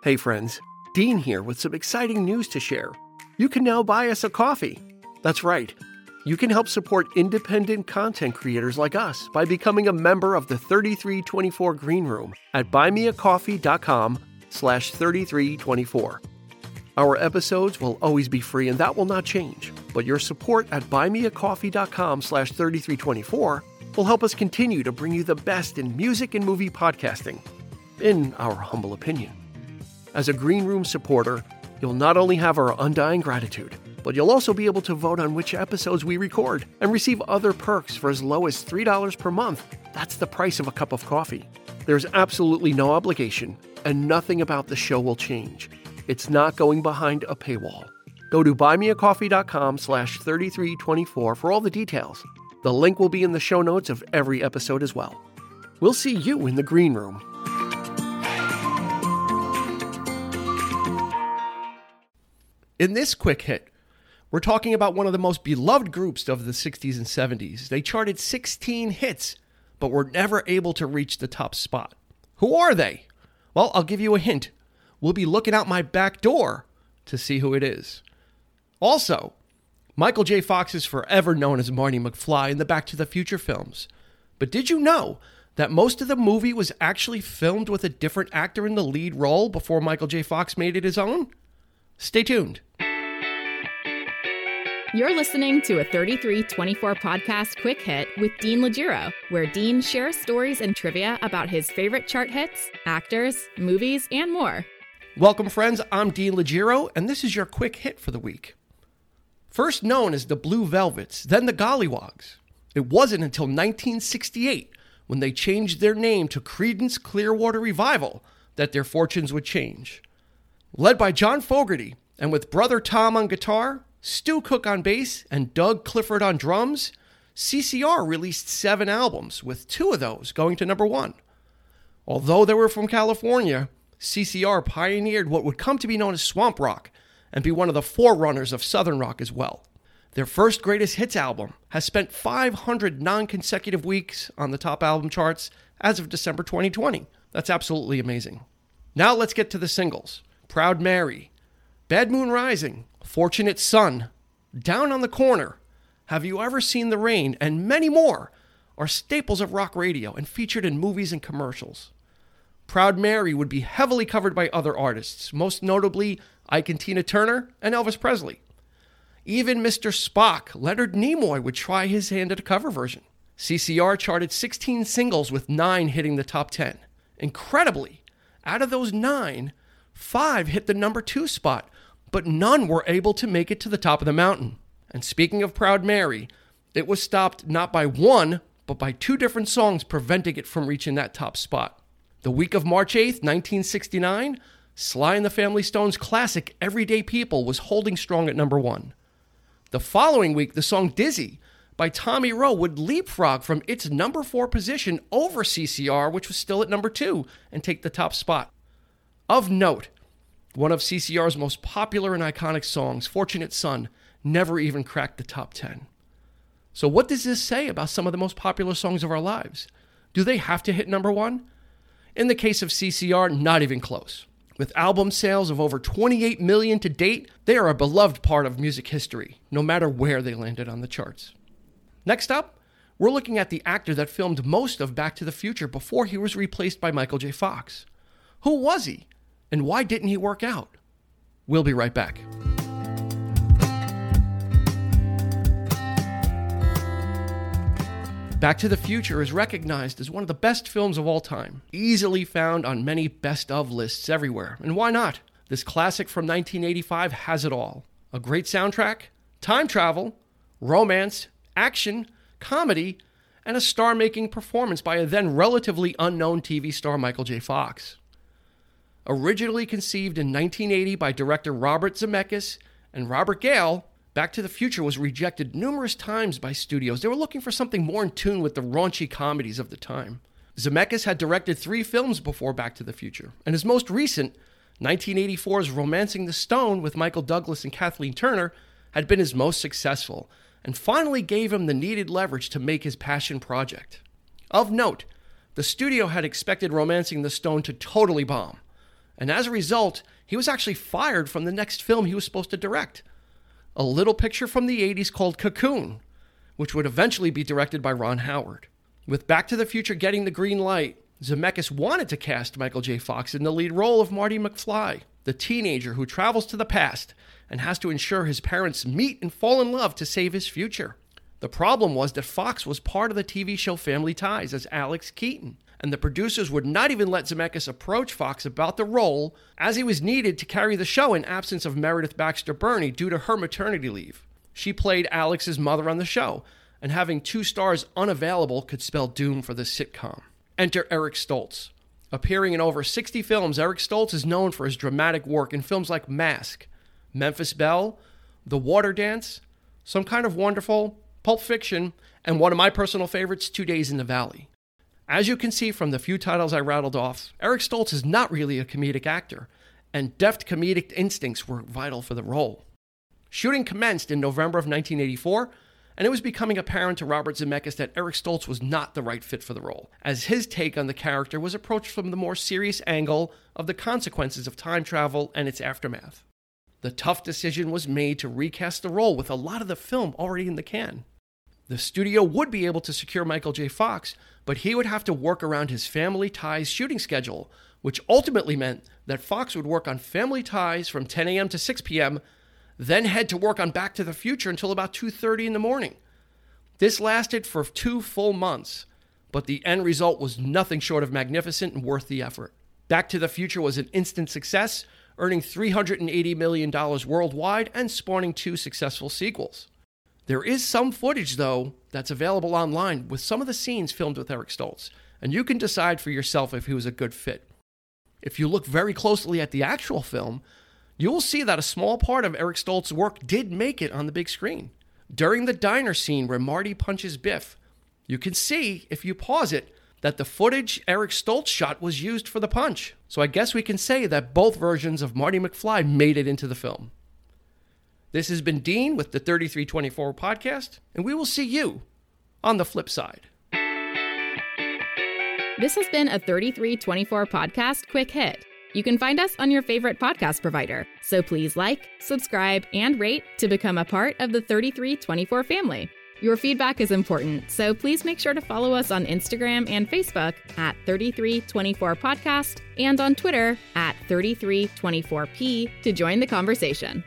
Hey, friends, Dean here with some exciting news to share. You can now buy us a coffee. That's right. You can help support independent content creators like us by becoming a member of the 3324 Green Room at buymeacoffee.com slash 3324. Our episodes will always be free and that will not change, but your support at buymeacoffee.com slash 3324 will help us continue to bring you the best in music and movie podcasting, in our humble opinion. As a Green Room supporter, you'll not only have our undying gratitude, but you'll also be able to vote on which episodes we record and receive other perks for as low as $3 per month. That's the price of a cup of coffee. There's absolutely no obligation, and nothing about the show will change. It's not going behind a paywall. Go to buymeacoffee.com slash 3324 for all the details. The link will be in the show notes of every episode as well. We'll see you in the green room. In this quick hit, we're talking about one of the most beloved groups of the 60s and 70s. They charted 16 hits, but were never able to reach the top spot. Who are they? Well, I'll give you a hint. We'll be looking out my back door to see who it is. Also, Michael J. Fox is forever known as Marty McFly in the Back to the Future films. But did you know that most of the movie was actually filmed with a different actor in the lead role before Michael J. Fox made it his own? Stay tuned. You're listening to a 3324 podcast quick hit with Dean Legiro, where Dean shares stories and trivia about his favorite chart hits, actors, movies, and more. Welcome, friends. I'm Dean Legiro, and this is your quick hit for the week. First known as the Blue Velvets, then the Golliwogs, it wasn't until 1968 when they changed their name to Creedence Clearwater Revival that their fortunes would change. Led by John Fogerty and with brother Tom on guitar, Stu Cook on bass, and Doug Clifford on drums, CCR released seven albums, with two of those going to number one. Although they were from California, CCR pioneered what would come to be known as swamp rock and be one of the forerunners of southern rock as well. Their first greatest hits album has spent 500 non consecutive weeks on the top album charts as of December 2020. That's absolutely amazing. Now let's get to the singles Proud Mary, Bad Moon Rising, Fortunate Son, Down on the Corner, Have You Ever Seen the Rain, and many more are staples of rock radio and featured in movies and commercials. Proud Mary would be heavily covered by other artists, most notably Ike and Tina Turner and Elvis Presley. Even Mr. Spock, Leonard Nimoy, would try his hand at a cover version. CCR charted 16 singles with nine hitting the top 10. Incredibly, out of those nine, five hit the number two spot, but none were able to make it to the top of the mountain. And speaking of Proud Mary, it was stopped not by one, but by two different songs preventing it from reaching that top spot. The week of March 8th, 1969, Sly and the Family Stone's classic Everyday People was holding strong at number one. The following week, the song Dizzy by Tommy Roe would leapfrog from its number four position over CCR, which was still at number two, and take the top spot. Of note, one of CCR's most popular and iconic songs, Fortunate Son, never even cracked the top 10. So, what does this say about some of the most popular songs of our lives? Do they have to hit number one? In the case of CCR, not even close. With album sales of over 28 million to date, they are a beloved part of music history, no matter where they landed on the charts. Next up, we're looking at the actor that filmed most of Back to the Future before he was replaced by Michael J. Fox. Who was he? And why didn't he work out? We'll be right back. Back to the Future is recognized as one of the best films of all time, easily found on many best of lists everywhere. And why not? This classic from 1985 has it all a great soundtrack, time travel, romance, action, comedy, and a star making performance by a then relatively unknown TV star Michael J. Fox. Originally conceived in 1980 by director Robert Zemeckis and Robert Gale, Back to the Future was rejected numerous times by studios. They were looking for something more in tune with the raunchy comedies of the time. Zemeckis had directed three films before Back to the Future, and his most recent, 1984's Romancing the Stone with Michael Douglas and Kathleen Turner, had been his most successful, and finally gave him the needed leverage to make his passion project. Of note, the studio had expected Romancing the Stone to totally bomb, And as a result, he was actually fired from the next film he was supposed to direct. A little picture from the 80s called Cocoon, which would eventually be directed by Ron Howard. With Back to the Future getting the green light, Zemeckis wanted to cast Michael J. Fox in the lead role of Marty McFly, the teenager who travels to the past and has to ensure his parents meet and fall in love to save his future. The problem was that Fox was part of the TV show Family Ties as Alex Keaton, and the producers would not even let Zemeckis approach Fox about the role, as he was needed to carry the show in absence of Meredith Baxter Birney due to her maternity leave. She played Alex's mother on the show, and having two stars unavailable could spell doom for the sitcom. Enter Eric Stoltz. Appearing in over 60 films, Eric Stoltz is known for his dramatic work in films like Mask, Memphis Belle, The Water Dance, Some Kind of Wonderful, Pulp Fiction, and one of my personal favorites, Two Days in the Valley. As you can see from the few titles I rattled off, Eric Stoltz is not really a comedic actor, and deft comedic instincts were vital for the role. Shooting commenced in November of 1984, and it was becoming apparent to Robert Zemeckis that Eric Stoltz was not the right fit for the role, as his take on the character was approached from the more serious angle of the consequences of time travel and its aftermath. The tough decision was made to recast the role with a lot of the film already in the can. The studio would be able to secure Michael J. Fox, but he would have to work around his Family Ties shooting schedule, which ultimately meant that Fox would work on Family Ties from 10 a.m. to 6 p.m., then head to work on Back to the Future until about 2:30 in the morning. This lasted for 2 full months, but the end result was nothing short of magnificent and worth the effort. Back to the Future was an instant success, earning $380 million worldwide and spawning two successful sequels. There is some footage, though, that's available online with some of the scenes filmed with Eric Stoltz, and you can decide for yourself if he was a good fit. If you look very closely at the actual film, you will see that a small part of Eric Stoltz's work did make it on the big screen. During the diner scene where Marty punches Biff, you can see, if you pause it, that the footage Eric Stoltz shot was used for the punch. So I guess we can say that both versions of Marty McFly made it into the film. This has been Dean with the 3324 podcast, and we will see you on the flip side. This has been a 3324 podcast quick hit. You can find us on your favorite podcast provider, so please like, subscribe, and rate to become a part of the 3324 family. Your feedback is important, so please make sure to follow us on Instagram and Facebook at 3324podcast and on Twitter at 3324p to join the conversation.